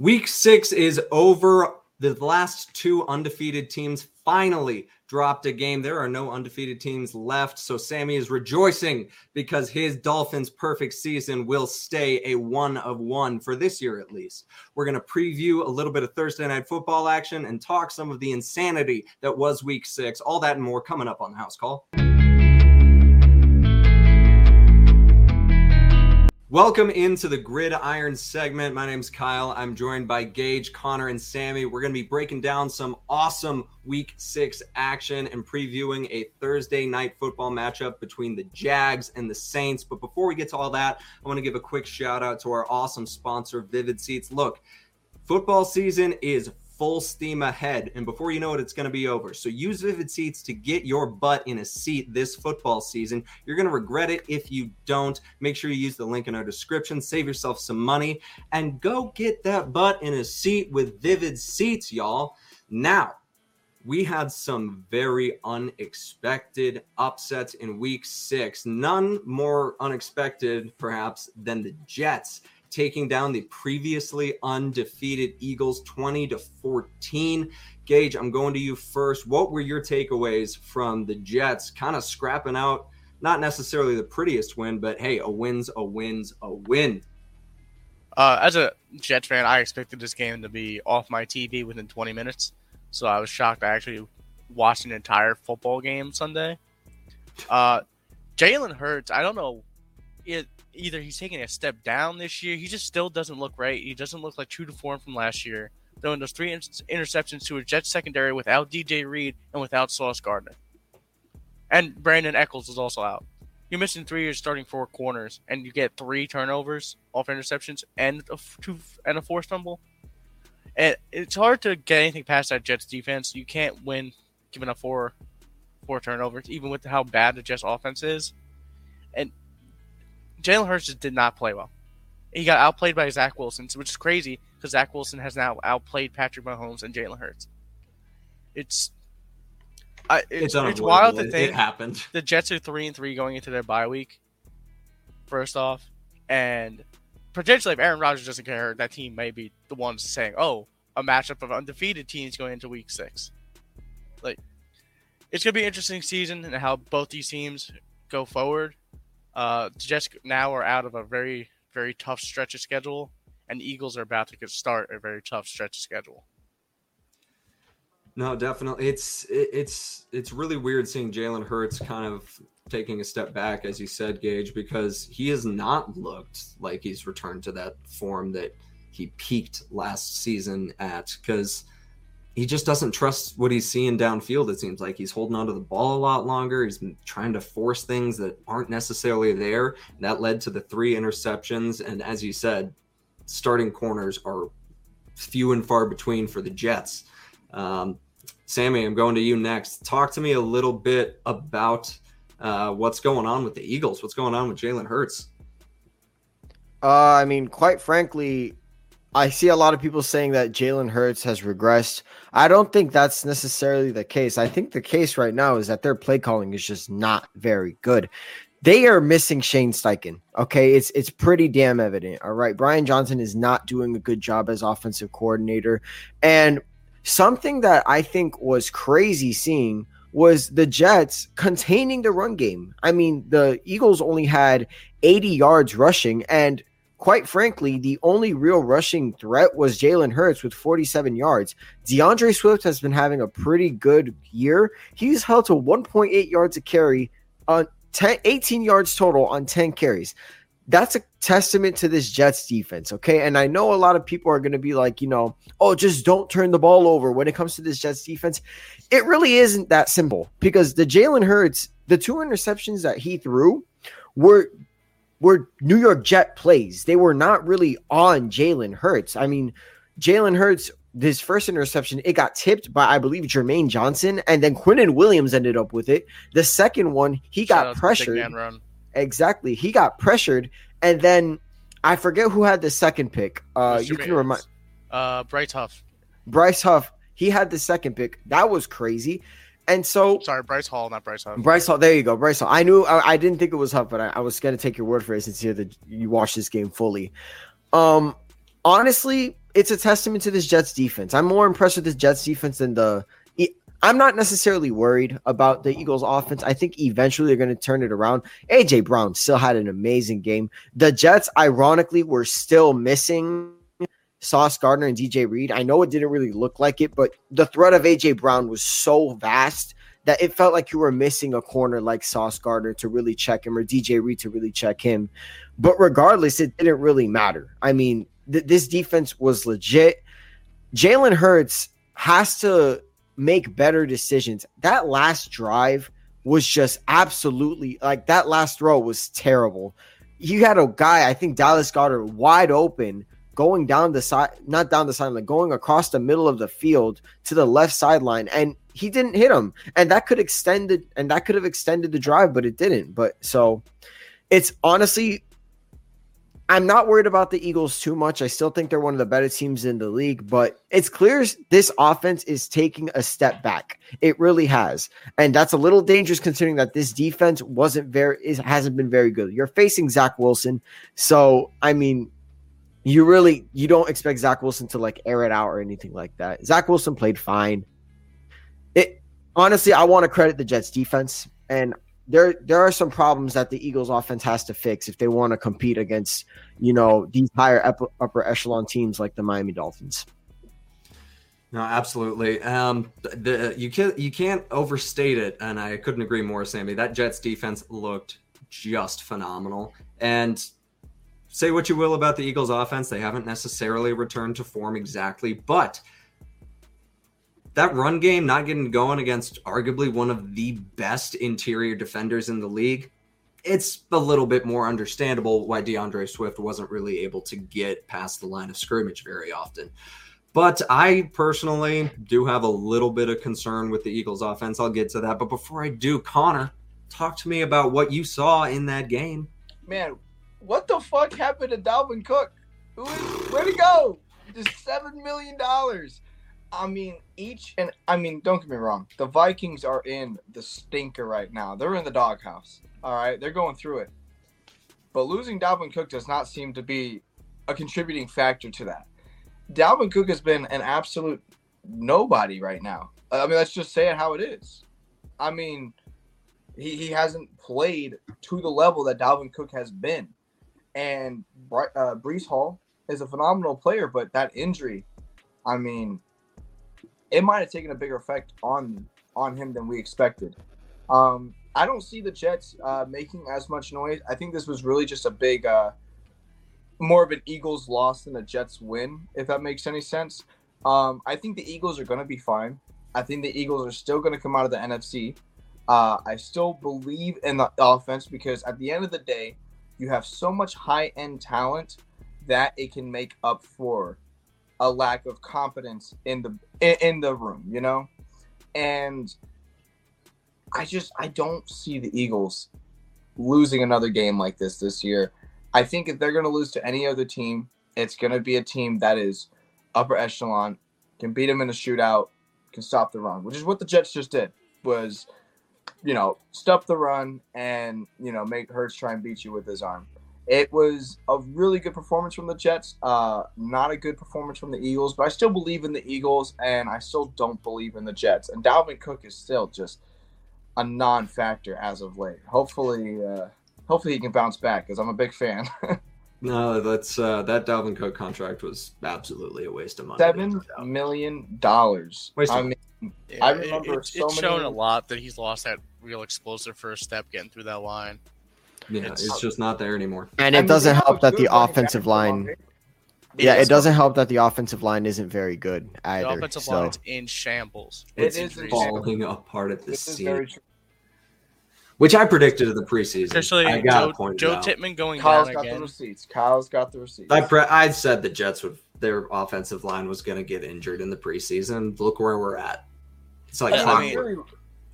Week six is over. The last two undefeated teams finally dropped a game. There are no undefeated teams left. So Sammy is rejoicing because his Dolphins' perfect season will stay a one of one for this year at least. We're going to preview a little bit of Thursday night football action and talk some of the insanity that was week six. All that and more coming up on the house call. Welcome into the Gridiron segment. My name's Kyle. I'm joined by Gage, Connor, and Sammy. We're going to be breaking down some awesome week six action and previewing a Thursday night football matchup between the Jags and the Saints. But before we get to all that, I want to give a quick shout out to our awesome sponsor, Vivid Seats. Look, football season is full steam ahead. And before you know it, it's going to be over. So use Vivid Seats to get your butt in a seat this football season. You're going to regret it if you don't. Make sure you use the link in our description, save yourself some money, and go get that butt in a seat with Vivid Seats, y'all. Now, we had some very unexpected upsets in week six. None more unexpected, perhaps, than the Jets taking down the previously undefeated Eagles 20 to 14. Gage, I'm going to you first. What were your takeaways from the Jets kind of scrapping out not necessarily the prettiest win, but hey, a win's a win's a win. Uh, as a Jets fan, I expected this game to be off my TV within 20 minutes. So I was shocked I actually watched an entire football game Sunday. Uh, Jalen Hurts, I don't know. It, either he's taking a step down this year. He just still doesn't look right. He doesn't look like true to form from last year. Throwing those three interceptions to a Jets secondary without DJ Reed and without Sauce Gardner. And Brandon Echols is also out. You're missing three years starting four corners, and you get three turnovers off interceptions and a two and a forced fumble. And it's hard to get anything past that Jets defense. You can't win giving up four four turnovers, even with how bad the Jets offense is. And Jalen Hurts just did not play well. He got outplayed by Zach Wilson, which is crazy because Zach Wilson has now outplayed Patrick Mahomes and Jalen Hurts. It's I, it's, it's, it's wild to think it happened. The Jets are three and three going into their bye week. First off, and potentially if Aaron Rodgers doesn't get hurt, that team may be the ones saying, "Oh, a matchup of undefeated teams going into Week six. Like, it's gonna be an interesting season and how both these teams go forward. Uh, Jets now are out of a very, very tough stretch of schedule, and Eagles are about to start a very tough stretch of schedule. No, definitely. It's it's it's really weird seeing Jalen Hurts kind of taking a step back, as you said, Gage, because he has not looked like he's returned to that form that he peaked last season at. Because he just doesn't trust what he's seeing downfield. It seems like he's holding onto the ball a lot longer. He's trying to force things that aren't necessarily there. That led to the three interceptions. And as you said, starting corners are few and far between for the Jets. Um, Sammy, I'm going to you next. Talk to me a little bit about uh, what's going on with the Eagles. What's going on with Jalen Hurts? Uh, I mean, quite frankly, I see a lot of people saying that Jalen Hurts has regressed. I don't think that's necessarily the case. I think the case right now is that their play calling is just not very good. They are missing Shane Steichen. Okay, it's it's pretty damn evident. All right, Brian Johnson is not doing a good job as offensive coordinator, and something that I think was crazy seeing was the Jets containing the run game. I mean, the Eagles only had 80 yards rushing, and quite frankly, the only real rushing threat was Jalen Hurts with 47 yards. D'Andre Swift has been having a pretty good year. He's held to 1.8 yards a carry on 10, 18 yards total on 10 carries. That's a testament to this Jets defense, okay? And I know a lot of people are going to be like, you know, oh, just don't turn the ball over when it comes to this Jets defense. It really isn't that simple because the Jalen Hurts, the two interceptions that he threw were were New York Jet plays. They were not really on Jalen Hurts. I mean, Jalen Hurts, this first interception, it got tipped by, I believe, Jermaine Johnson, and then Quinnen Williams ended up with it. The second one, he Shout got pressured. Exactly. He got pressured, and then I forget who had the second pick. Uh, you can remind. Uh, Bryce Huff. Bryce Huff. He had the second pick. That was crazy. And so, sorry, Bryce Hall, not Bryce Huff. Bryce Hall, there you go, Bryce Hall. I knew I, I didn't think it was Huff, but I, I was gonna take your word for it since you that you watched this game fully. Um, honestly, it's a testament to this Jets defense. I'm more impressed with this Jets defense than the. I'm not necessarily worried about the Eagles offense. I think eventually they're going to turn it around. AJ Brown still had an amazing game. The Jets, ironically, were still missing Sauce Gardner and DJ Reed. I know it didn't really look like it, but the threat of AJ Brown was so vast that it felt like you were missing a corner like Sauce Gardner to really check him or DJ Reed to really check him. But regardless, it didn't really matter. I mean, th- this defense was legit. Jalen Hurts has to make better decisions. That last drive was just absolutely like that last throw was terrible. You had a guy, I think Dallas Goedert, wide open going down the side, not down the sideline, going across the middle of the field to the left sideline, and he didn't hit him, and that could extend it, and that could have extended the drive, but it didn't. But so, it's honestly, I'm not worried about the Eagles too much. I still think they're one of the better teams in the league, but it's clear this offense is taking a step back. It really has, and that's a little dangerous considering that this defense wasn't very, is, hasn't been very good. You're facing Zach Wilson, so I mean you really you don't expect Zach Wilson to like air it out or anything like that. Zach Wilson played fine. It honestly, I want to credit the Jets defense, and there there are some problems that the Eagles offense has to fix if they want to compete against you know these higher upper, upper echelon teams like the Miami Dolphins. No, absolutely. Um, the you can't you can't overstate it, and I couldn't agree more, Sammy. That Jets defense looked just phenomenal, and say what you will about the Eagles offense, they haven't necessarily returned to form exactly, but that run game not getting going against arguably one of the best interior defenders in the league, it's a little bit more understandable why D'Andre Swift wasn't really able to get past the line of scrimmage very often. But I personally do have a little bit of concern with the Eagles offense. I'll get to that. But before I do, Connor, talk to me about what you saw in that game. Man, what the fuck happened to Dalvin Cook? Who is where'd he go? Just seven million dollars. I mean, each and I mean, don't get me wrong. The Vikings are in the stinker right now. They're in the doghouse. All right, they're going through it. But losing Dalvin Cook does not seem to be a contributing factor to that. Dalvin Cook has been an absolute nobody right now. I mean, let's just say it how it is. I mean, he, he hasn't played to the level that Dalvin Cook has been. And uh, Breece Hall is a phenomenal player, but that injury, I mean, it might have taken a bigger effect on on him than we expected. Um, I don't see the Jets uh, making as much noise. I think this was really just a big, uh, more of an Eagles loss than a Jets win, if that makes any sense. Um, I think the Eagles are going to be fine. I think the Eagles are still going to come out of the NFC. Uh, I still believe in the offense because at the end of the day, you have so much high end talent that it can make up for a lack of confidence in the in the room, you know? And I just I don't see the Eagles losing another game like this this year. I think if they're going to lose to any other team, it's going to be a team that is upper echelon, can beat them in a shootout, can stop the run, which is what the Jets just did. Was you know, stop the run and, you know, make Hurts try and beat you with his arm. It was a really good performance from the Jets. Uh, not a good performance from the Eagles, but I still believe in the Eagles and I still don't believe in the Jets. And Dalvin Cook is still just a non-factor as of late. Hopefully, uh, hopefully he can bounce back because I'm a big fan. no, that's uh, that Dalvin Cook contract was absolutely a waste of money. Seven million dollars. I mean, yeah, I remember it, so it's many... shown a lot that he's lost that real explosive first step getting through that line. Yeah, it's, it's just not there anymore. And it doesn't help that the offensive line. Yeah, it doesn't help that the offensive line isn't very good either. The offensive so. line's in shambles. It's it is falling apart at the seams. Which I predicted in the preseason. Especially I got Joe, Joe out. Tippmann going Kyle's down got again. the receipts. Kyle's got the receipts. I pre- I said the Jets would their offensive line was going to get injured in the preseason. Look where we're at. It's like I mean,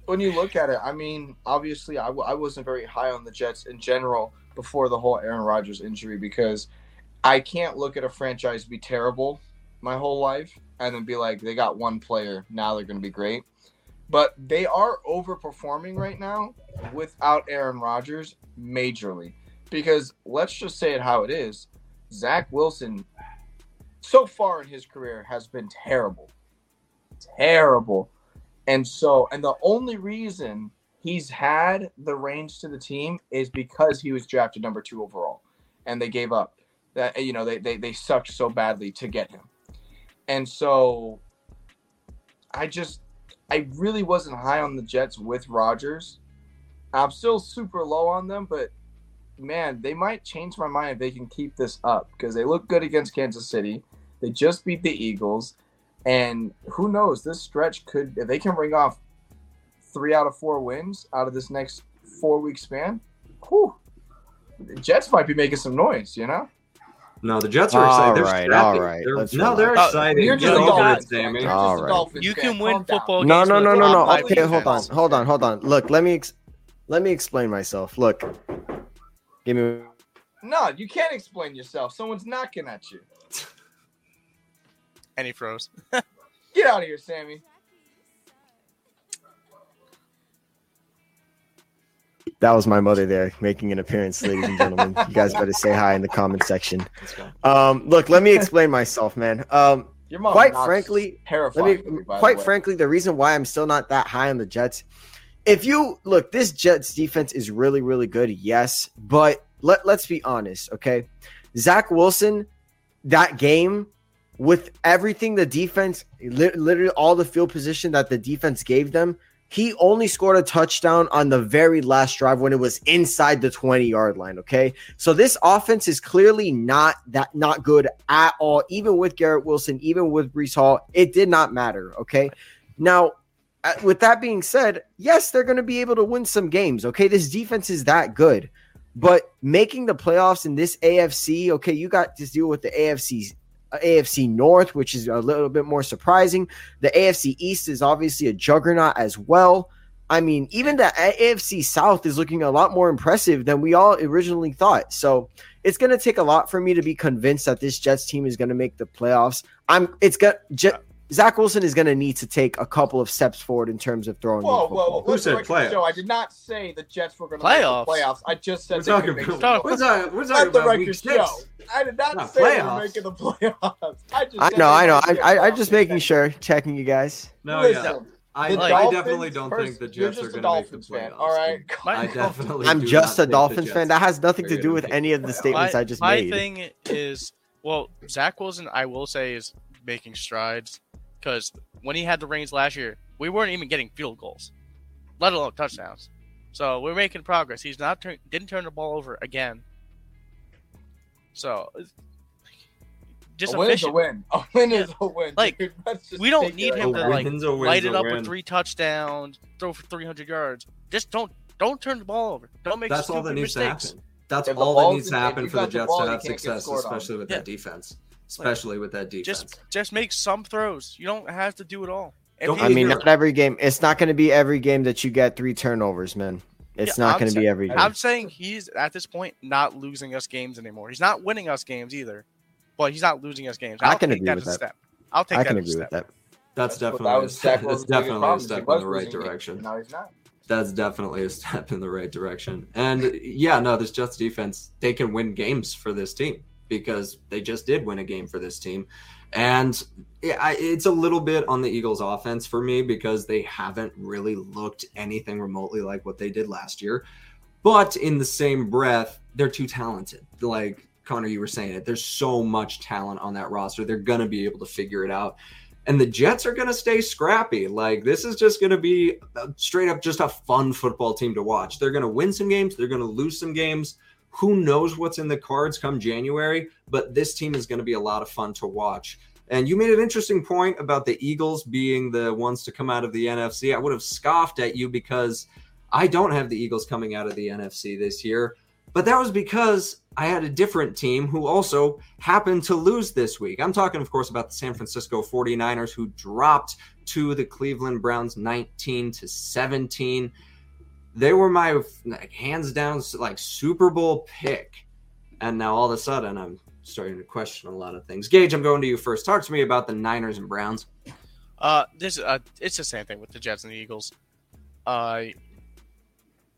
when you look at it, I mean, obviously, I w- I wasn't very high on the Jets in general before the whole Aaron Rodgers injury because I can't look at a franchise be terrible my whole life and then be like, they got one player, now they're going to be great. But they are overperforming right now without Aaron Rodgers majorly. Because let's just say it how it is Zach Wilson so far in his career has been terrible. Terrible. And so, and the only reason he's had the range to the team is because he was drafted number two overall and they gave up. That you know, they they, they sucked so badly to get him. And so I just I really wasn't high on the Jets with Rodgers. I'm still super low on them, but man, they might change my mind if they can keep this up because they look good against Kansas City. They just beat the Eagles, and who knows? This stretch could if they can ring off three out of four wins out of this next four week span. Whew, the Jets might be making some noise, you know. No, the Jets are excited. All They're right, scrappy. all right. They're- Let's no, they're relax. Uh, excited. You're just a over Dolphins it, fan. Sammy. You're All just a right. Dolphins You can win down. football No, games no, with no, no, no. Okay, hold on, hold on, hold on. Look, let me ex- let me explain myself. Look, give me. No, you can't explain yourself. Someone's knocking at you. And he froze. Get out of here, Sammy. That was my mother there making an appearance, ladies and gentlemen. You guys better say hi in the comment section. Let's go. Um, look, let me explain myself, man. Um, Your mom. quite frankly, terrifying. let me me, by the quite frankly the reason why i'm still not that high on the jets if you look this jets defense is really really good yes but let, let's be honest okay zach wilson that game with everything the defense li- literally all the field position that the defense gave them he only scored a touchdown on the very last drive when it was inside the 20 yard line okay so this offense is clearly not that not good at all. Even with Garrett Wilson, even with Breece Hall, it did not matter. Okay. Now, uh, with that being said, yes, they're going to be able to win some games. Okay, this defense is that good, but making the playoffs in this AFC, okay, you got to deal with the AFC. AFC North, which is a little bit more surprising. The AFC East is obviously a juggernaut as well. I mean, even the AFC South is looking a lot more impressive than we all originally thought. So it's going to take a lot for me to be convinced that this Jets team is going to make the playoffs. I'm. It's got Zach Wilson is going to need to take a couple of steps forward in terms of throwing. Whoa, whoa, football. whoa! Who Let the said playoffs? show, I did not say the Jets were going to Playoffs? make the playoffs. I just said We're they talking, could make we're the talking, we're playoffs. talking, we're talking the about week record six. show. I did not Not say they playoffs. were making the playoffs. I just I know, I know. I, I, I'm just making sure, checking you guys. No, Listen, yeah. I, the I definitely don't first, think the Jets are going to make the Dolphins fan, playoffs. all right? I definitely. I'm do just not a Dolphins fan. That has nothing to do with any of the statements I just made. my thing is, well, Zach Wilson, I will say, is making strides because when he had the reins last year, we weren't even getting field goals, let alone touchdowns. So we're making progress. He's not turn, didn't turn the ball over again. So just a win is a win. A win is a win. Like, dude. We don't need him right to, like, Win's a win's Light it up with three touchdowns, throw for 300 yards. Just don't don't turn the ball over. Don't make That's all that stupid needs mistakes. to happen. That's If all that needs to happen for the Jets ball, to have success, scored on. especially with Yeah. that defense. Especially with that defense. Just just make some throws. You don't have to do it all. If Don't I mean, not every game. It's not going to be every game that you get three turnovers, man. It's Yeah, not going to be every game. I'm saying he's at this point not losing us games anymore. He's not winning us games either, but he's not losing us games. I I'll can take agree that with that. step. I'll take I that can as a agree with that. That's But definitely that a was step, Zach that's definitely a problem, is he step in the right losing games, direction. Now he's not. That's definitely a step in the right direction. And yeah, no, this Jets defense, they can win games for this team because they just did win a game for this team. And it's a little bit on the Eagles offense for me because they haven't really looked anything remotely like what they did last year. But in the same breath, they're too talented. Like Connor, you were saying it, there's so much talent on that roster. They're going to be able to figure it out and the Jets are going to stay scrappy. Like this is just going to be straight up just a fun football team to watch. They're going to win some games, they're going to lose some games. Who knows what's in the cards come January, but this team is going to be a lot of fun to watch. And you made an interesting point about the Eagles being the ones to come out of the NFC. I would have scoffed at you because I don't have the Eagles coming out of the NFC this year. But that was because I had a different team who also happened to lose this week. I'm talking, of course, about the San Francisco 49ers who dropped to the Cleveland Browns 19 to 17. They were my like, hands down like Super Bowl pick. And now all of a sudden I'm starting to question a lot of things. Gage, I'm going to you first. Talk to me about the Niners and Browns. Uh, this uh, it's the same thing with the Jets and the Eagles. Uh,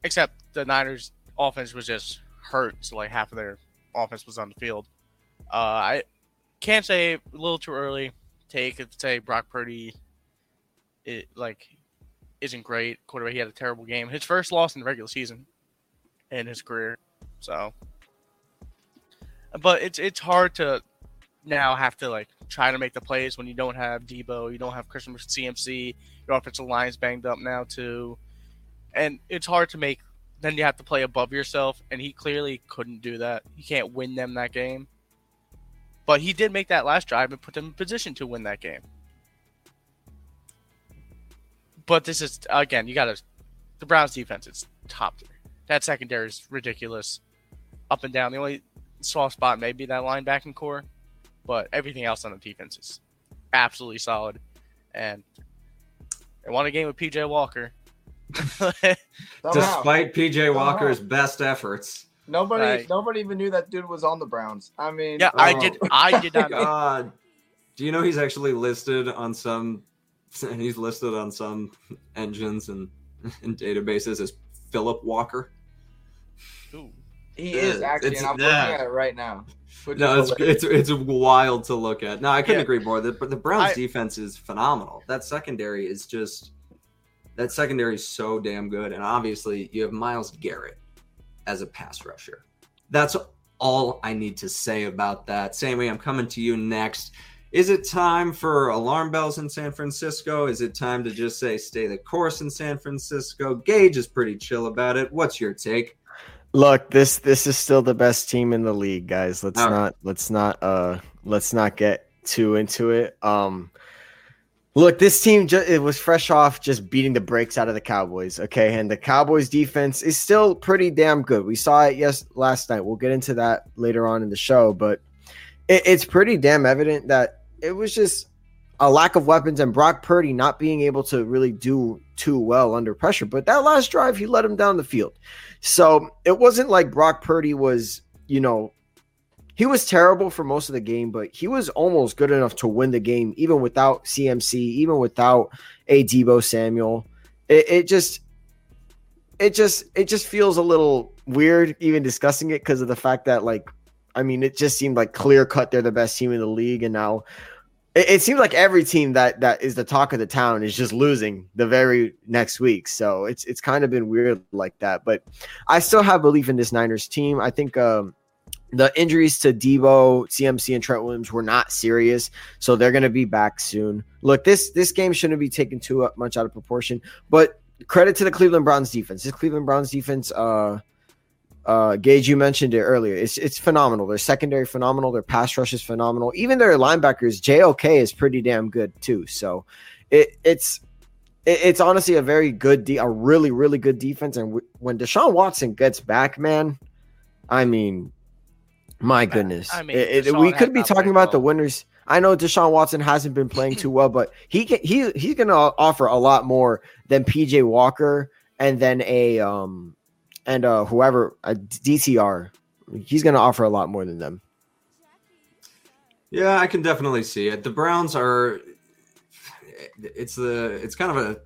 except the Niners' offense was just hurt, so like half of their offense was on the field. Uh, I can't say a little too early. Take say Brock Purdy, it like isn't great. Quarterback, he had a terrible game. His first loss in the regular season in his career. So, but it's it's hard to now have to like try to make the plays when you don't have Debo, you don't have Christian CMC, your offensive line's banged up now too, and it's hard to make. Then you have to play above yourself, and he clearly couldn't do that. He can't win them that game, but he did make that last drive and put them in position to win that game. But this is again, you got to the Browns defense It's top tier. That secondary is ridiculous, up and down. The only soft spot may be that linebacking core, but everything else on the defense is absolutely solid. And they won a game with PJ Walker. Despite PJ Walker's best efforts. Nobody, Right. nobody even knew that dude was on the Browns. I mean, yeah, I did. I did not. God. Do you know he's actually listed on some? And he's listed on some engines and, and databases as Philip Walker. Ooh. he Yeah, is actually, it's- and I'm yeah. looking at it right now. which No, it's hilarious. it's it's wild to look at. No, I couldn't Yeah. agree more. The but the Browns I- defense is phenomenal. That secondary is just that secondary is so damn good. And obviously, you have Myles Garrett as a pass rusher. That's all I need to say about that. Sammy, I'm coming to you next. Is it time for alarm bells in San Francisco? Is it time to just say stay the course in San Francisco? Gage is pretty chill about it. What's your take? Look, this this is still the best team in the league, guys. Let's All right. not let's not uh let's not get too into it. Um Look, this team ju- it was fresh off just beating the brakes out of the Cowboys, okay? And the Cowboys defense is still pretty damn good. We saw it yes last night. We'll get into that later on in the show, but it, it's pretty damn evident that it was just a lack of weapons and Brock Purdy not being able to really do too well under pressure. But that last drive, he let him down the field. So it wasn't like Brock Purdy was, you know, he was terrible for most of the game, but he was almost good enough to win the game, even without CMC, even without a Debo Samuel. It, it just, it just, it just feels a little weird even discussing it because of the fact that, like, I mean, it just seemed like clear cut they're the best team in the league, and now it, it seems like every team that that is the talk of the town is just losing the very next week. So it's it's kind of been weird like that. But I still have belief in this Niners team. I think um, the injuries to Debo, CMC, and Trent Williams were not serious, so they're going to be back soon. Look, this this game shouldn't be taken too much out of proportion, but credit to the Cleveland Browns defense. This Cleveland Browns defense, uh, uh, Gage, you mentioned it earlier. It's it's phenomenal. Their secondary phenomenal. Their pass rush is phenomenal. Even their linebackers, JOK is pretty damn good too. So it it's it, it's honestly a very good, de- a really really good defense. And w- when Deshaun Watson gets back, man, I mean, my goodness, I mean, It- it- we could be talking about the winners. I know Deshaun Watson hasn't been playing too well, but he can, he he's going to offer a lot more than PJ Walker and then a um and uh whoever a DTR. He's going to offer a lot more than them. Yeah, I can definitely see it. The Browns are it's the it's kind of a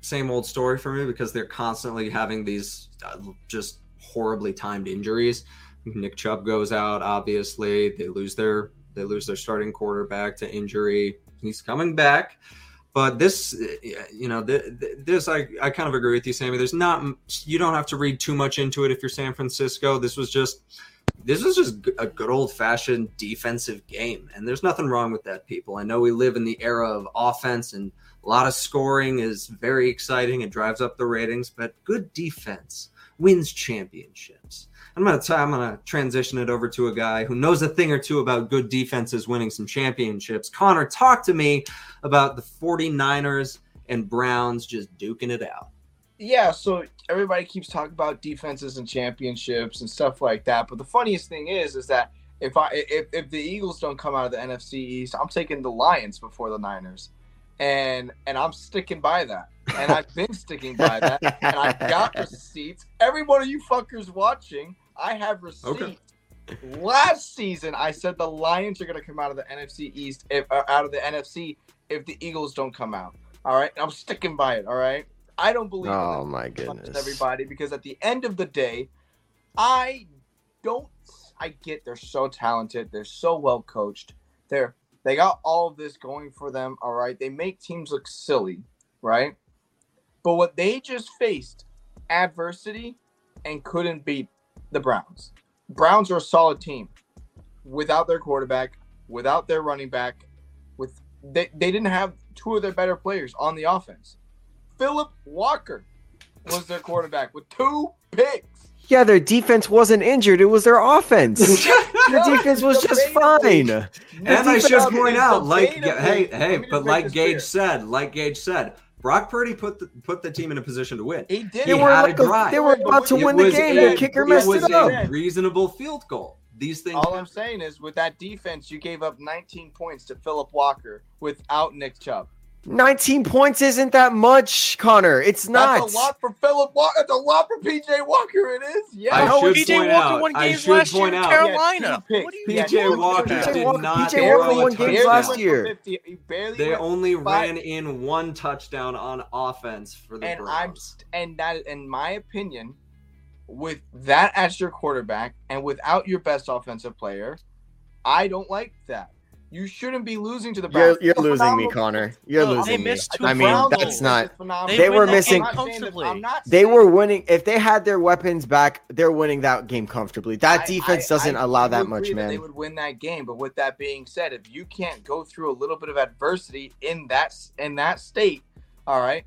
same old story for me because they're constantly having these uh, just horribly timed injuries. Nick Chubb goes out, obviously. They lose their they lose their starting quarterback to injury. He's coming back. But this, you know, th- th- this I, I kind of agree with you, Sammy. There's not you don't have to read too much into it if you're San Francisco. This was just this was just a good old fashioned defensive game, and there's nothing wrong with that. People, I know we live in the era of offense, and a lot of scoring is very exciting. It drives up the ratings, but good defense wins championships. I'm gonna t- I'm gonna transition it over to a guy who knows a thing or two about good defenses winning some championships. Connor, talk to me about the 49ers and Browns just duking it out. yeah, so everybody keeps talking about defenses and championships and stuff like that. But the funniest thing is, is that if I if, if the Eagles don't come out of the NFC East, I'm taking the Lions before the Niners, and and I'm sticking by that, and I've been sticking by that, and I got receipts. Every one of you fuckers watching, I have receipts. Okay. Last season, I said the Lions are going to come out of the NFC East, if uh, out of the NFC, if the Eagles don't come out. All right, I'm sticking by it. All right, I don't believe. Oh that my goodness. everybody because at the end of the day, I don't. I get they're so talented, they're so well coached. They're they got all of this going for them. All right, they make teams look silly, right? But what they just faced adversity and couldn't beat the Browns. Browns are a solid team without their quarterback, without their running back, with they, they didn't have two of their better players on the offense. Philip Walker was their quarterback with two picks. Yeah, their defense wasn't injured. It was their offense. the defense was just fine. And I should point out, like, hey, hey, but like Gage said, like Gage said, Brock Purdy put the put the team in a position to win. He did. They He were, had like a a- drive. they were about to It win the game. The kicker it messed was it a up. reasonable field goal. These things. All I'm saying is, with that defense, you gave up 19 points to Philip Walker without Nick Chubb. 19 points isn't that much, Connor. It's not. That's a lot for Philip Walker. That's a lot for PJ Walker. It is. Yeah. I How should PJ point Walker out- won games last year in Carolina. Yeah, What do you. PJ Yeah, Walker PJ did Walker- not PJ Walker a won games last year. 50. He barely They only five. ran in one touchdown on offense for the and I'm st- and that in my opinion, with that as your quarterback and without your best offensive player, I don't like that. You shouldn't be losing to the You're, Browns. you're They're losing me. Connor. You're No, they losing me. two I The mean, that's not. phenomenal. They They were missing- I'm not comfortably. I'm not They were winning. If they had their weapons back, they're winning that game comfortably. That I- defense I- doesn't I allow do that agree much, They man. would win that game, but with that being said, if you can't go through a little bit of adversity in that in that state, all right,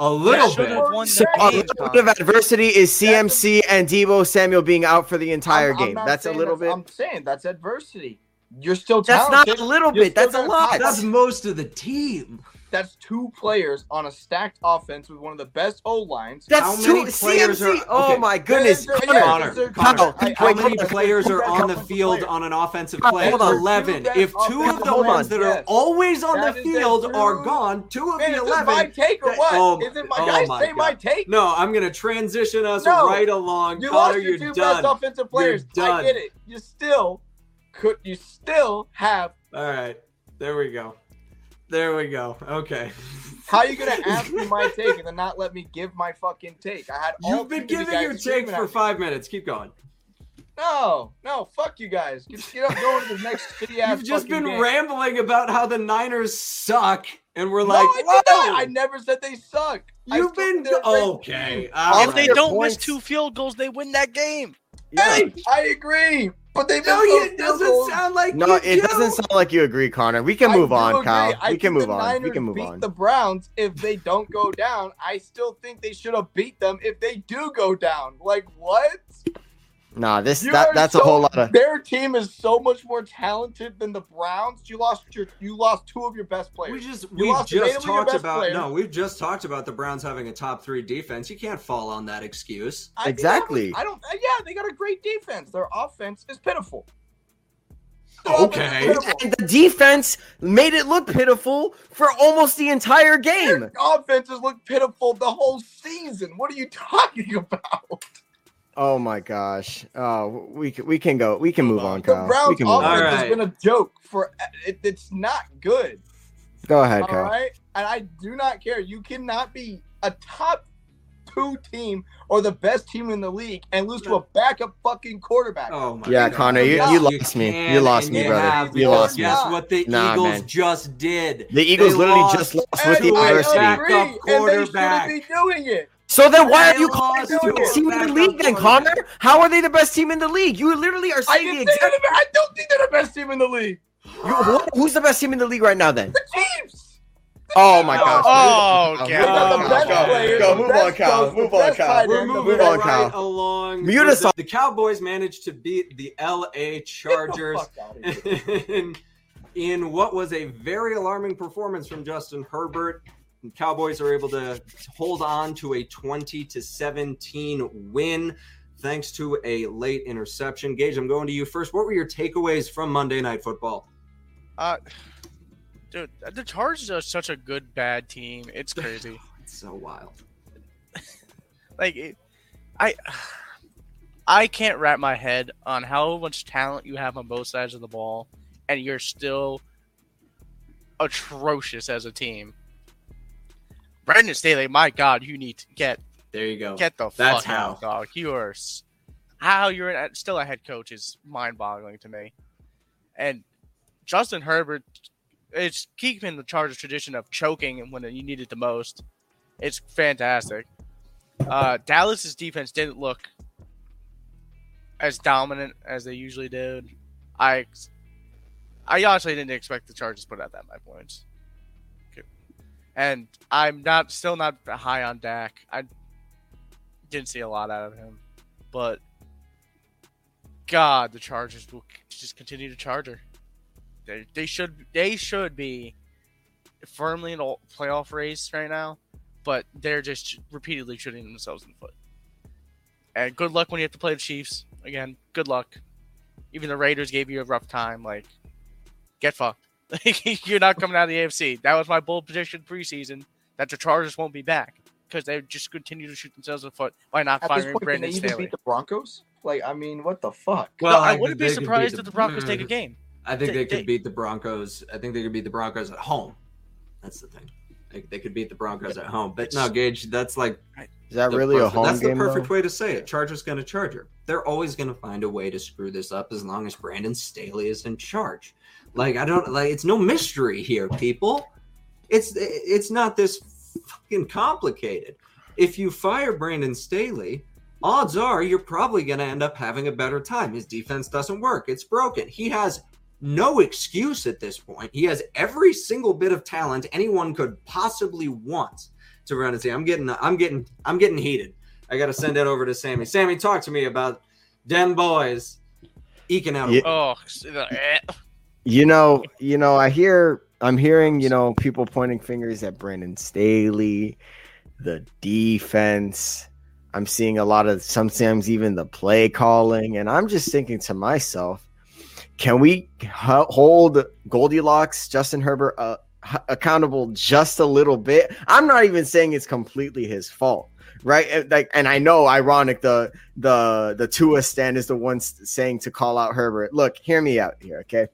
A little should bit. So, a little bit of adversity is CMC and Debo Samuel being out for the entire I'm- I'm game. not That's a saying little bit. I'm saying that's adversity. You're still That's not a little You're bit. That's a lot. gonna- That's most of the team. That's two players on a stacked offense with one of the best O lines. That's How two many players CMC. are- oh okay. my goodness, They're- they're- Connor. Connor, Connor, How- I- How I- many I- players are on the field player. on an offensive Hold play? on. Eleven. Two If two of the ones on. that are Yes. always on That the field are gone, two of Man, the is this my take or that- what? oh, is it my oh guys my say my God. take? No, I'm gonna transition us No. right along. You Connor, lost your you're two done. best offensive players. I get it. You still could. You still have. All right, there we go. There we go. Okay. How are you gonna ask me my take and then not let me give my fucking take? I had all You've been three of you giving your take for at me. five minutes. Keep going. No, no, fuck you guys. Get, get up going to the next shitty ass. You've just been game. rambling about how the Niners suck, and we're No, like, I, did "Whoa!" not. I never said they suck. You've been think they're a great okay. team. all If they don't miss two field goals, they win that game. Hey, I agree, but they No, missed you- those it field doesn't goals. sound like No, you it do. doesn't sound like you agree, Connor. We can move on, agree. Kyle. I We can move the on. We can move beat on. The Browns, if they don't go down, I still think they should have beat them if they do go down. Like what? Nah, this You that are that's a whole lot of. Their team is so much more talented than the Browns. You lost your you lost two of your best players. We just You we've just talked about player. no, we've just talked about the Browns having a top three defense. You can't fall on that excuse. I think Exactly. that was- I don't. uh, Yeah, they got a great defense. Their offense is pitiful. Their Okay. is pitiful. And the defense made it look pitiful for almost the entire game. Their offenses looked pitiful the whole season. What are you talking about? Oh my gosh. Oh, we can, we can go. We can move on, The Kyle. We Browns can move offense on. All has been a joke for. It, it's not good. Go ahead, All Kyle. right, and I do not care. You cannot be a top two team or the best team in the league and lose to a backup fucking quarterback. Oh my Yeah, God. Connor, you- Yes, you lost me. You lost me, brother. You lost me. Guess what the Nah, Eagles man. just did? The Eagles They literally lost just lost And with the to a I backup agree, and they shouldn't be doing it. So then why They have you called them the best team in the league then. Connor? How are they the best team in the league? You literally are I, saying the exact. the- I don't think they're the best team in the league. You, who- who's the best team in the league right now then? The Chiefs. Oh my gosh. Oh, They God. best Go, players. go, move on, Kyle. coach, Move on, best Kyle. We're moving Move on, right Kyle. along. Mute us the, the Cowboys managed to beat the LA Get the Chargers fuck outta here. in, in what was a very alarming performance from Justin Herbert. Cowboys are able to hold on to a 20 to 17 win thanks to a late interception. Gage, I'm going to you first. What were your takeaways from Monday Night Football? Uh, dude, the Chargers are such a good bad team. It's crazy. It's so wild. like, it, I, I can't wrap my head on how much talent you have on both sides of the ball, and you're still atrocious as a team. Brandon Staley, my God, you need to get There you go. get the That's fuck how. out, dog. You are how you're still a head coach is mind-boggling to me. And Justin Herbert, it's keeping the Chargers tradition of choking when you need it the most. It's fantastic. Uh, Dallas's defense didn't look as dominant as they usually did. I I honestly didn't expect the Chargers to put out that many points. And I'm not still not high on Dak. I didn't see a lot out of him, but God, the Chargers will just continue to charger. They, they should they should be firmly in a playoff race right now, but they're just repeatedly shooting themselves in the foot. And good luck when you have to play the Chiefs again. Good luck. Even the Raiders gave you a rough time. Like, get fucked. You're not coming out of the AFC. That was my bold prediction preseason that the Chargers won't be back because they just continue to shoot themselves in the foot by not At firing this point, can Brandon they even Staley. beat the Broncos? Like, I mean, what the fuck? Well, I think wouldn't be they could surprised if the Broncos take a game. I think They- they could they- beat the Broncos. I think they could beat the Broncos at home. That's the thing. They, they could beat the Broncos at home. But no, Gage, that's like Is that the really a home That's game? the perfect though? way to say it. Chargers going to Charger. They're always going to find a way to screw this up as long as Brandon Staley is in charge. Like I don't like it's no mystery here, people. It's it's not this fucking complicated. If you fire Brandon Staley, odds are you're probably going to end up having a better time. His defense doesn't work. It's broken. He has no excuse at this point. He has every single bit of talent anyone could possibly want to run and team. I'm getting I'm getting I'm getting heated. I got to send it over to Sammy. Sammy, talk to me about Den boys eking out. a Yeah. Oh, eh. You know, you know, I hear I'm hearing, you know, people pointing fingers at Brandon Staley, the defense. I'm seeing a lot of sometimes even the play calling, and I'm just thinking to myself, can we hold Goldilocks, Justin Herbert, uh, accountable just a little bit? I'm not even saying it's completely his fault, right? Like, and I know, ironic, the the the Tua stand is the one saying to call out Herbert. Look, hear me out here, okay?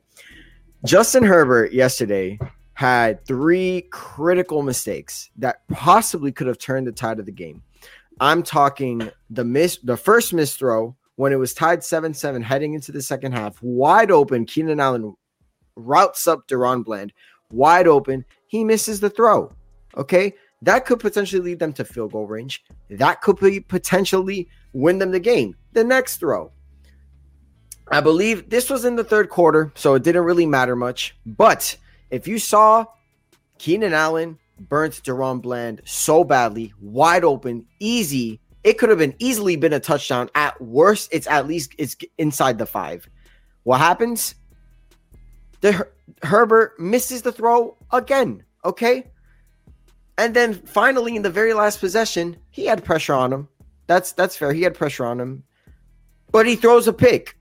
Justin Herbert yesterday had three critical mistakes that possibly could have turned the tide of the game. I'm talking the miss, the first miss throw when it was tied 7-7 heading into the second half, wide open. Keenan Allen routes up DaRon Bland, wide open. He misses the throw. Okay, that could potentially lead them to field goal range. That could potentially win them the game. The next throw, I believe this was in the third quarter, so it didn't really matter much. But if you saw Keenan Allen burnt DaRon Bland so badly, wide open, easy, it could have been easily been a touchdown. At worst, it's at least it's inside the five. What happens? The Her- Herbert misses the throw again. Okay. And then finally, in the very last possession, he had pressure on him. That's that's fair. He had pressure on him, but he throws a pick.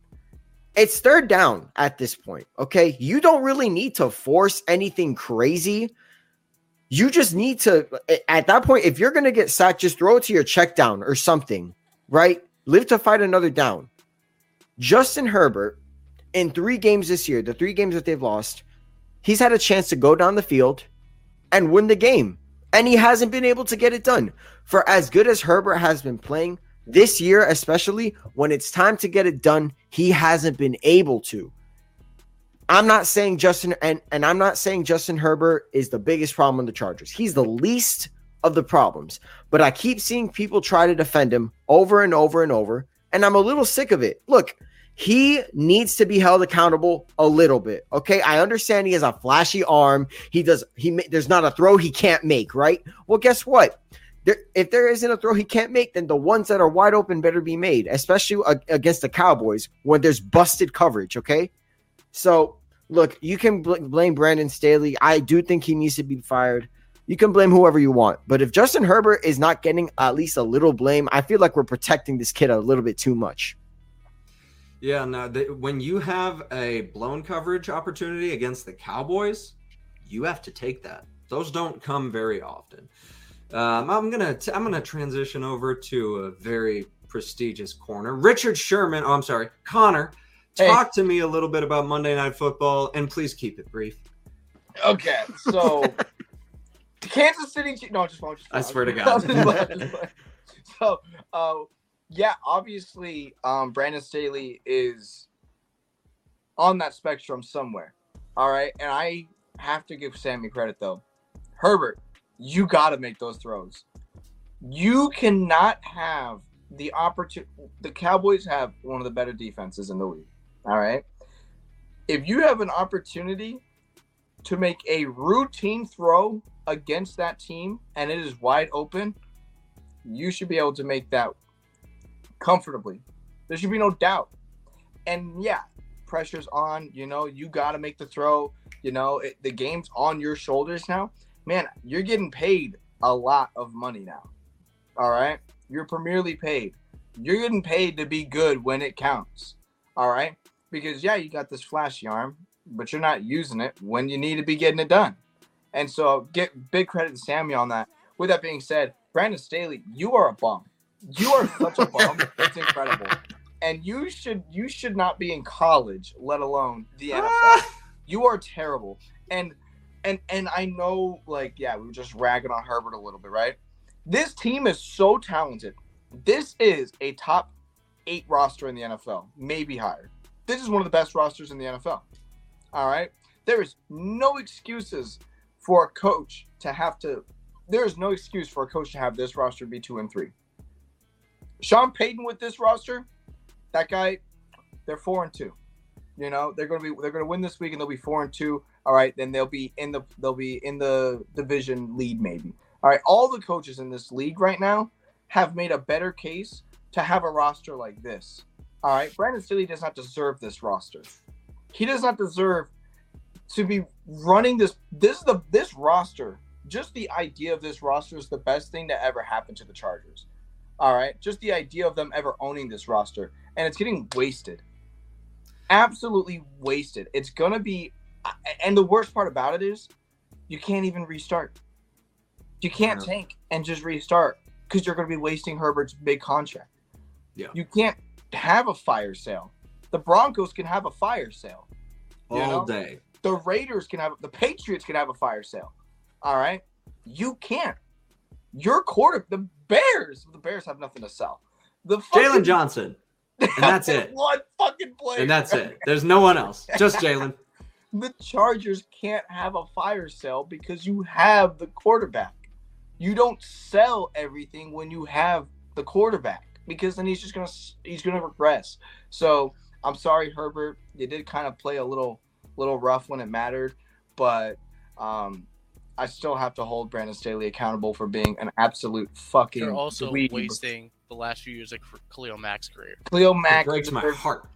It's third down at this point. Okay. You don't really need to force anything crazy. You just need to, at that point, if you're going to get sacked, just throw it to your check down or something, right? Live to fight another down. Justin Herbert, in three games this year, the three games that they've lost, he's had a chance to go down the field and win the game. And he hasn't been able to get it done. For as good as Herbert has been playing, this year, especially when it's time to get it done, he hasn't been able to. I'm not saying Justin and, and I'm not saying Justin Herbert is the biggest problem on the Chargers. He's the least of the problems. But I keep seeing people try to defend him over and over and over, and I'm a little sick of it. Look, he needs to be held accountable a little bit. Okay, I understand he has a flashy arm. He does. He there's not a throw he can't make. Right. Well, guess what? There, if there isn't a throw he can't make, then the ones that are wide open better be made, especially against the Cowboys when there's busted coverage. Okay, so look, you can bl- blame Brandon Staley. I do think he needs to be fired. You can blame whoever you want, but if Justin Herbert is not getting at least a little blame, I feel like we're protecting this kid a little bit too much. Yeah, no. The, when you have a blown coverage opportunity against the Cowboys, you have to take that. Those don't come very often. Um, I'm gonna t- I'm gonna transition over to a very prestigious corner. Richard Sherman. Oh, I'm sorry, Connor. Hey. Talk to me a little bit about Monday Night Football, and please keep it brief. Okay, so the Kansas City. Chiefs- No, just, just I swear to God. Just playing, just playing. so, uh, yeah, obviously, um, Brandon Staley is on that spectrum somewhere. All right, and I have to give Sammy credit though. Herbert, you got to make those throws. You cannot have the opportunity. The Cowboys have one of the better defenses in the league. All right. If you have an opportunity to make a routine throw against that team and it is wide open, you should be able to make that comfortably. There should be no doubt. And yeah, pressure's on. You know, you got to make the throw. You know, it, the game's on your shoulders now. Man, you're getting paid a lot of money now. All right. You're Premier League paid. You're getting paid to be good when it counts. All right. Because, yeah, you got this flashy arm, but you're not using it when you need to be getting it done. And so, get big credit to Sammy on that. With that being said, Brandon Staley, you are a bum. You are such a bum. It's incredible. And you should you should not be in college, let alone the NFL. you are terrible. And and and I know like yeah, we were just ragging on Herbert a little bit, right? This team is so talented. This is a top 8 roster in the NFL, maybe higher. This is one of the best rosters in the NFL. All right? There is no excuses for a coach to have to there is no excuse for a coach to have this roster be 2 and 3. Sean Payton with this roster, that guy, they're four and two. You know, they're gonna be they're gonna win this week and they'll be four and two. All right, then they'll be in the they'll be in the division lead maybe. All right, all the coaches in this league right now have made a better case to have a roster like this. All right, Brandon Staley does not deserve this roster. He does not deserve to be running this. This is the this roster. Just the idea of this roster is the best thing that ever happened to the Chargers. All right. Just the idea of them ever owning this roster. And it's getting wasted. Absolutely wasted. It's going to be. And the worst part about it is you can't even restart. You can't yeah. tank and just restart because you're going to be wasting Herbert's big contract. Yeah. You can't have a fire sale. The Broncos can have a fire sale. All know? day. The Raiders can have the Patriots can have a fire sale. All right. You can't. Your quarter the Bears. The Bears have nothing to sell. The Jaylon Johnson, and that's it. One fucking player, and that's it. There's no one else. Just Jalen. the Chargers can't have a fire sale because you have the quarterback. You don't sell everything when you have the quarterback because then he's just gonna he's gonna regress. So I'm sorry, Herbert. You did kind of play a little little rough when it mattered, but um, I still have to hold Brandon Staley accountable for being an absolute fucking. You're also dweeb. wasting the last few years of Khalil Mack's career. Khalil Mack it breaks my heart.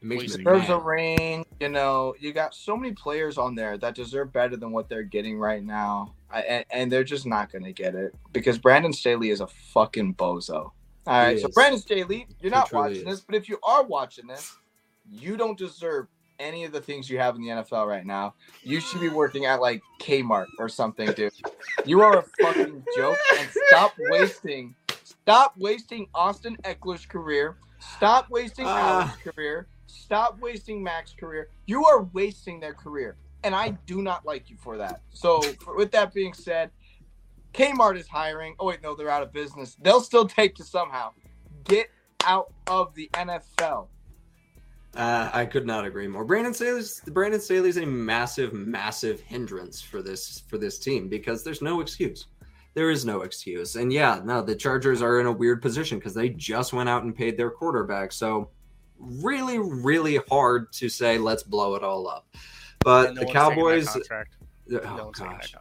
It makes me deserves a ring. You know, you got so many players on there that deserve better than what they're getting right now, I, and, and, they're just not going to get it because Brandon Staley is a fucking bozo. All right, so Brandon Staley, you're not watching is. this, but if you are watching this, you don't deserve any of the things you have in the NFL right now, you should be working at like Kmart or something, dude. You are a fucking joke. And stop wasting, stop wasting Austin Ekeler's career. Stop wasting uh. Alex's career. Stop wasting Mack's career. You are wasting their career, and I do not like you for that. So, for, with that being said, Kmart is hiring. Oh wait, no, they're out of business. They'll still take you somehow. Get out of the NFL. Uh, I could not agree more. Brandon Staley's Brandon Staley's a massive, massive hindrance for this for this team because there's no excuse. There is no excuse. And yeah, no, the Chargers are in a weird position because they just went out and paid their quarterback. So really, really hard to say let's blow it all up. But no the Cowboys. Oh no gosh.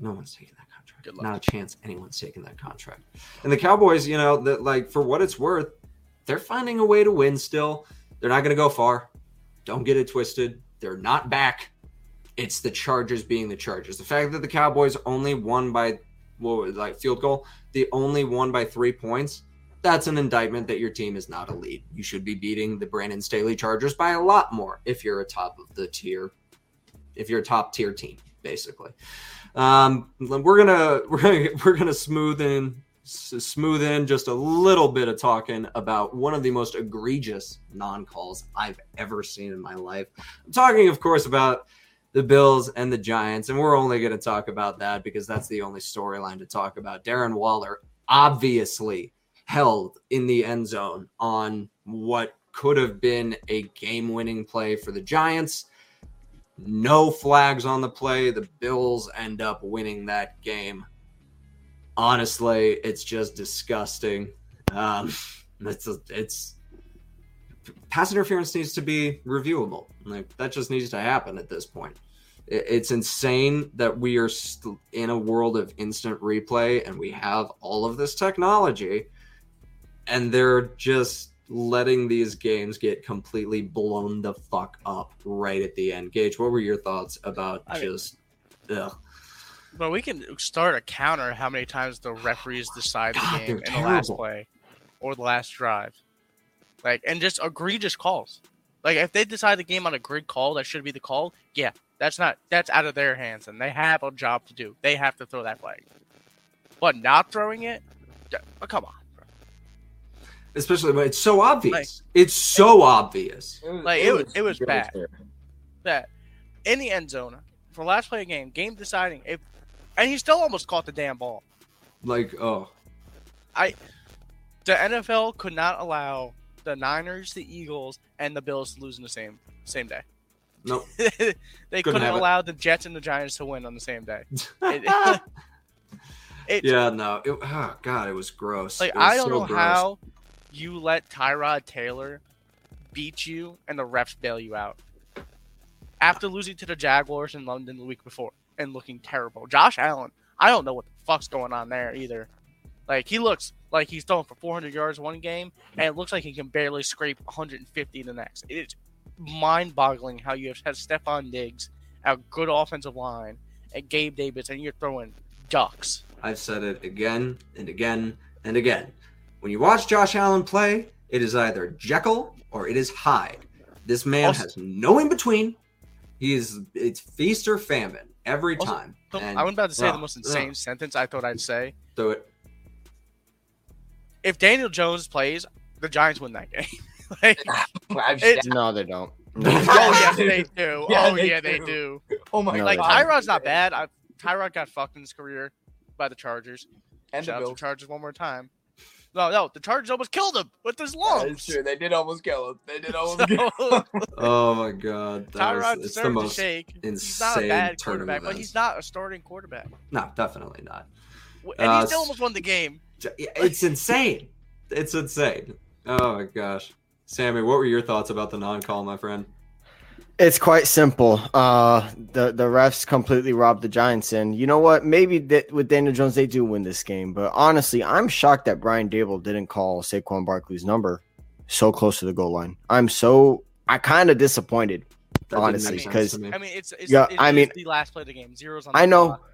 No one's taking that contract. Not a chance anyone's taking that contract. And the Cowboys, you know, that like for what it's worth, they're finding a way to win still they're not going to go far. Don't get it twisted. They're not back. It's the Chargers being the Chargers. The fact that the Cowboys only won by well, like field goal, the only won by three points. That's an indictment that your team is not elite. You should be beating the Brandon Staley Chargers by a lot more if you're a top of the tier, if you're a top tier team, basically. Um, we're gonna we're gonna we're gonna smooth in smooth in just a little bit of talking about one of the most egregious non calls I've ever seen in my life. I'm talking, of course, about the Bills and the Giants, and we're only going to talk about that because that's the only storyline to talk about. Darren Waller obviously held in the end zone on what could have been a game winning play for the Giants. no flags on the play. The Bills end up winning that game. Honestly, it's just disgusting. Um, it's it's pass interference needs to be reviewable. Like that just needs to happen at this point. It, it's insane that we are st- in a world of instant replay and we have all of this technology, and they're just letting these games get completely blown the fuck up right at the end. Gage, what were your thoughts about I mean- just? Ugh. But we can start a counter how many times the referees decide the God, game in the last play or the last drive. Like and just egregious calls. Like if they decide the game on a grid call that should be the call, yeah, that's not that's out of their hands and they have a job to do. They have to throw that flag. But not throwing it, d- oh, come on. bro. Especially when it's so obvious. Like- it's so obvious. Mm, like, mm. it was- it was bad. That in the end zone for last play of game, game deciding if and he still almost caught the damn ball. Like, oh, I the NFL could not allow the Niners, the Eagles, and the Bills to lose in the same same day. Nope. they couldn't it. allow the Jets and the Giants to win on the same day. It- It, yeah, no. It, oh, God, it was gross. Like was I don't so know gross. how you let Tyrod Taylor beat you and the refs bail you out after losing to the Jaguars in London the week before and looking terrible. Josh Allen, I don't know what the fuck's going on there either. Like he looks like he's throwing for 400 yards one game, and it looks like he can barely scrape 150 the next. It's mind-boggling how you have had Stefon Diggs, a good offensive line, and Gabe Davis, and you're throwing ducks. I've said it again and again and again. When you watch Josh Allen play, it is either Jekyll or it is Hyde. This man Also- has no in between. He is it's feast or famine every Also, time. So, I was about to say ugh, the most insane ugh. sentence I thought I'd say. So it, If Daniel Jones plays, the Giants win that game. like, I've- No, they don't. oh yes, they do. Yeah, oh they yeah, they do. do. oh my No, Like they god. Tyrod's not bad. I, Tyrod got fucked in his career by the Chargers. And the out to Chargers one more time. No, no, the Chargers almost killed him with his That lungs. is true. They did almost kill him. They did almost kill him. Oh my god, that Tyrod is, it's the deserves a most shake. He's not a insane bad turn of quarterback, but he's not a starting quarterback. no, definitely not. And Uh, he still almost won the game. It's insane. It's insane. Oh my gosh, Sammy, what were your thoughts about the non-call, my friend? It's quite simple. Uh, the the refs completely robbed the Giants, and you know what? Maybe that with Daniel Jones they do win this game. But honestly, I'm shocked that Brian Daboll didn't call Saquon Barkley's number so close to the goal line. I'm so I kind of disappointed. That Honestly, because- I mean, it's, it's Yeah, it I mean- the last play of the game. Zeros on. The I know. clock.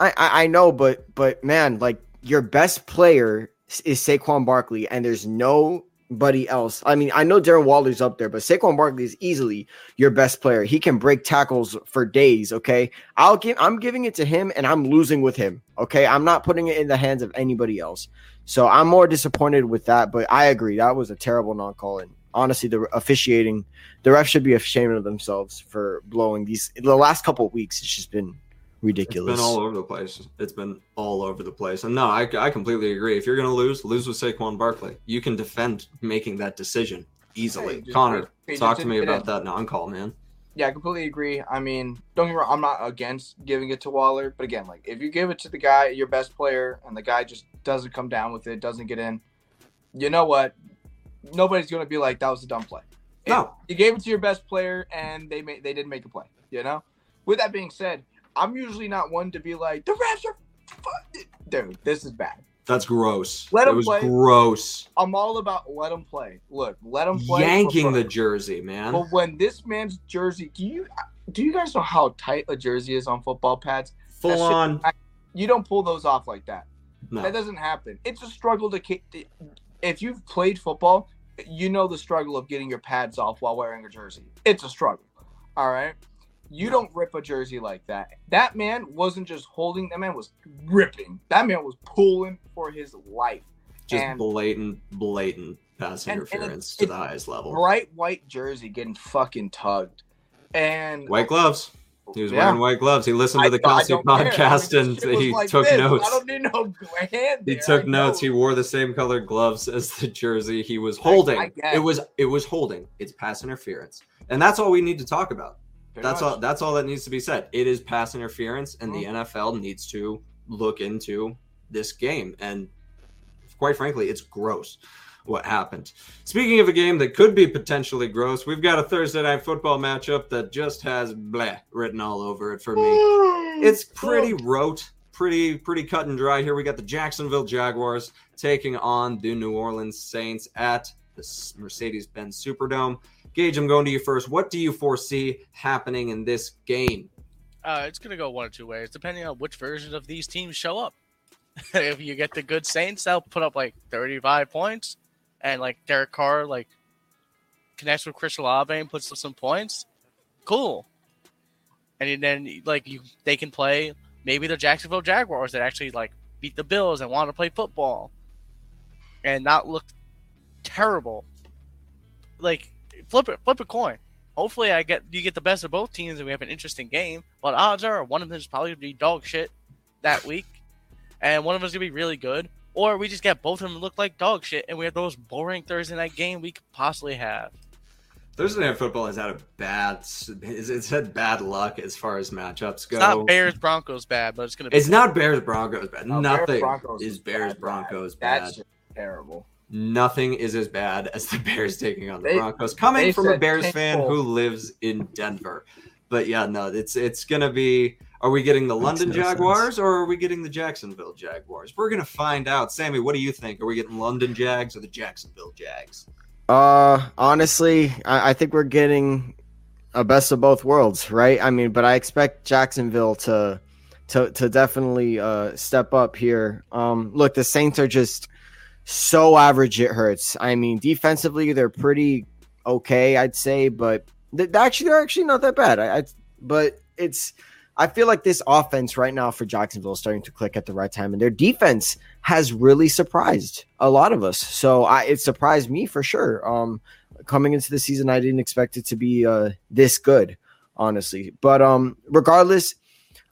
I, I I know, but but man, like your best player is Saquon Barkley, and there's nobody else. I mean, I know Darren Waller's up there, but Saquon Barkley is easily your best player. He can break tackles for days. Okay, I'll give. I'm giving it to him, and I'm losing with him. Okay, I'm not putting it in the hands of anybody else. So I'm more disappointed with that. But I agree, that was a terrible non-call, and honestly, the officiating, the refs should be ashamed of themselves for blowing these. The last couple of weeks, it's just been ridiculous. It's been all over the place. It's been all over the place. And no, I, I completely agree. If you're going to lose, lose with Saquon Barkley. You can defend making that decision easily. Hey, Connor, hey, talk to me didn't get about that non-call, man. Yeah, I completely agree. I mean, don't get me wrong, I'm not against giving it to Waller, but again, like if you give it to the guy, your best player, and the guy just doesn't come down with it, doesn't get in, you know what? Nobody's gonna be like that was a dumb play. No. you gave it to your best player, and they made they didn't make a play. You know. With that being said, I'm usually not one to be like the refs are, fu-" dude. This is bad. That's gross. Let it him was play. gross. I'm all about let him play. Look, let him play. Yanking the jersey, man. But when this man's jersey, do you do you guys know how tight a jersey is on football pads? Full that shit- on. You don't pull those off like that. No. That doesn't happen. It's a struggle to keep. If you've played football, you know the struggle of getting your pads off while wearing a jersey. It's a struggle. All right. You don't rip a jersey like that. That man wasn't just holding. That man was ripping. That man was pulling for his life. Just and- blatant, blatant pass And- and interference it's- to the highest level. Bright white jersey getting fucking tugged. And White gloves. He was Yeah. wearing white gloves. He listened to the Kelce don't. I mean, podcast and he like took this. notes. I don't need no hand. He took I notes. know. He wore the same colored gloves as the jersey he was holding. I it was it was holding. It's pass interference, and that's all we need to talk about. Very that's much. all. That's all that needs to be said. It is pass interference, and the Mhm. NFL needs to look into this game. And quite frankly, it's gross what happened. Speaking of a game that could be potentially gross, we've got a Thursday night football matchup that just has bleh written all over it for me. It's pretty rote, pretty pretty cut and dry here. We got the Jacksonville Jaguars taking on the New Orleans Saints at the Mercedes-Benz Superdome. Gage, I'm going to you first. What do you foresee happening in this game? Uh, it's gonna go one or two ways, depending on which version of these teams show up. if you get the good Saints, they'll put up like 35 points, and like Derek Carr like connects with Chris Olave and puts up some points. Cool. And then like you, they can play maybe the Jacksonville Jaguars that actually like beat the Bills and want to play football, and not look terrible. Like flip it, flip a coin. Hopefully, I get you get the best of both teams and we have an interesting game. But odds are one of them is probably gonna be dog shit that week, and one of them is gonna be really good. Or we just get both of them to look like dog shit, and we have the most boring Thursday night game we could possibly have. Thursday night football has had a bad, it's it's had bad luck as far as matchups go. It's not Bears Broncos bad, but it's gonna be. It's not Bears Broncos bad. No, Bears Nothing Broncos is is Bears bad, Broncos bad. bad. That's just terrible. Nothing is as bad as the Bears taking on the They- Broncos. Coming from a Bears Tank fan who lives in Denver. But yeah, no, it's it's gonna be. Are we getting the London no Jaguars or are we getting the Jacksonville Jaguars? We're gonna find out. Sammy, what do you think? Are we getting London Jags or the Jacksonville Jags? Uh, honestly, I, I think we're getting a best of both worlds, right? I mean, but I expect Jacksonville to to to definitely uh step up here. Um, look, the Saints are just so average it hurts. I mean, defensively they're pretty okay, I'd say, but th- actually they're actually not that bad. I, I but it's I feel like this offense right now for Jacksonville is starting to click at the right time, and their defense has really surprised a lot of us. So I, it surprised me for sure. Um, coming into the season, I didn't expect it to be uh, this good, honestly. But um, regardless,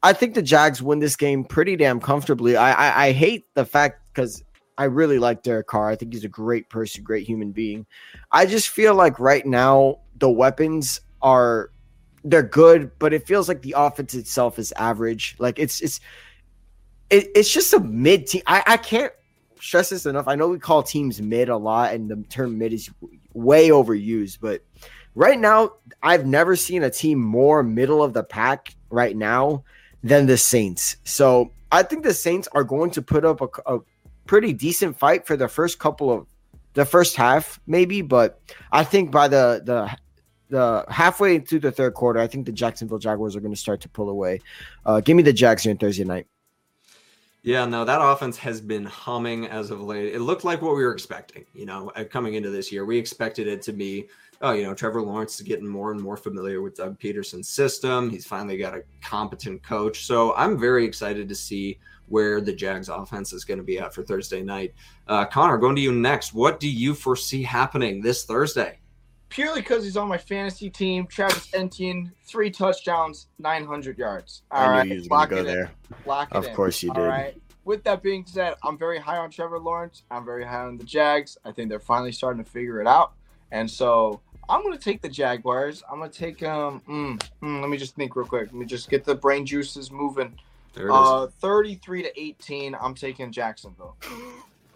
I think the Jags win this game pretty damn comfortably. I I, I hate the fact because I really like Derek Carr. I think he's a great person, great human being. I just feel like right now the weapons are they're good, but it feels like the offense itself is average. Like it's it's it, it's just a mid team. I, I can't stress this enough. I know we call teams mid a lot, and the term mid is way overused, but right now I've never seen a team more middle of the pack right now than the Saints. So I think the Saints are going to put up a, a pretty decent fight for the first couple of the first half, maybe, but I think by the the the halfway through the third quarter, I think the Jacksonville Jaguars are going to start to pull away. Uh, give me the Jags here on Thursday night. Yeah, no, that offense has been humming as of late. It looked like what we were expecting, you know, coming into this year. We expected it to be, oh, you know, Trevor Lawrence is getting more and more familiar with Doug Pederson's system. He's finally got a competent coach. So I'm very excited to see where the Jags offense is going to be at for Thursday night. Uh, Connor, going to you next. What do you foresee happening this Thursday? Purely because he's on my fantasy team, Travis Etienne, three touchdowns, 900 yards. All I knew right, you was lock going to it go in. there. Lock it Of in. course you did. right. With that being said, I'm very high on Trevor Lawrence. I'm very high on the Jags. I think they're finally starting to figure it out. And so I'm going to take the Jaguars. I'm going to take um. Mm, mm, let me just think real quick. Let me just get the brain juices moving. There it is. Uh, 33 to 18. I'm taking Jacksonville.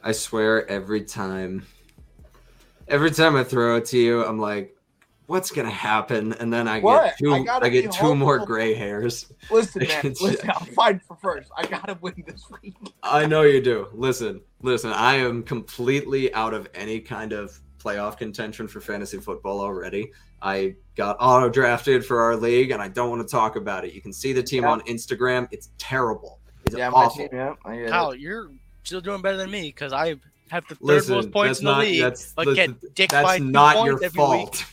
I swear every time, every time I throw it to you, I'm like, what's gonna happen? And then I What? get two, I I, get two more gray hairs. Listen, man. Listen, I'm fighting for first. I got to win this week. I know you do. Listen, listen. I am completely out of any kind of playoff contention for fantasy football already. I got auto drafted for our league, and I don't want to talk about it. You can see the team Yeah. on Instagram. It's terrible. It's Yeah, my awful. team. Yeah, I get it. Kyle, you're still doing better than me because I have the third Listen, most points in the not league, that's, but that's- get dick by that's two not points your every fault. week.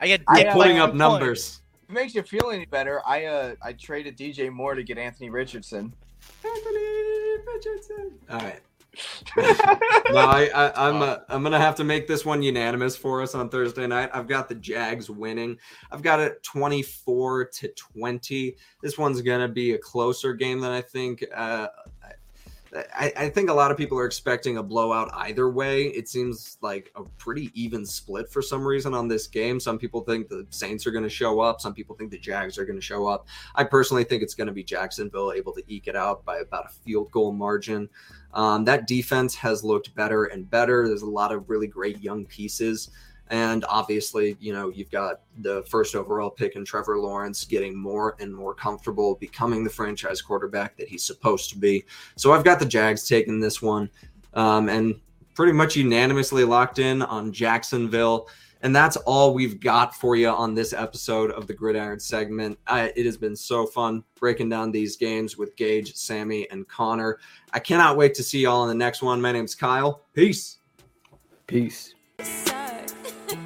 I get I'm Putting two up points. numbers. If it makes you feel any better, I uh I traded DJ Moore to get Anthony Richardson. Anthony Richardson. All right. no, I, I, I'm uh, I'm gonna have to make this one unanimous for us on Thursday night. I've got the Jags winning. I've got it 24 to 20. This one's gonna be a closer game than I think. Uh, I, I, think a lot of people are expecting a blowout either way. It seems like a pretty even split for some reason on this game. Some people think the Saints are going to show up. Some people think the Jags are going to show up. I personally think it's going to be Jacksonville able to eke it out by about a field goal margin. Um, that defense has looked better and better. There's a lot of really great young pieces. And obviously, you know, you've got the first overall pick in Trevor Lawrence getting more and more comfortable becoming the franchise quarterback that he's supposed to be. So I've got the Jags taking this one um, and pretty much unanimously locked in on Jacksonville. And that's all we've got for you on this episode of the Gridiron segment. I, it has been so fun breaking down these games with Gage, Sammy, and Connor. I cannot wait to see y'all in the next one. My name's Kyle. Peace. Peace.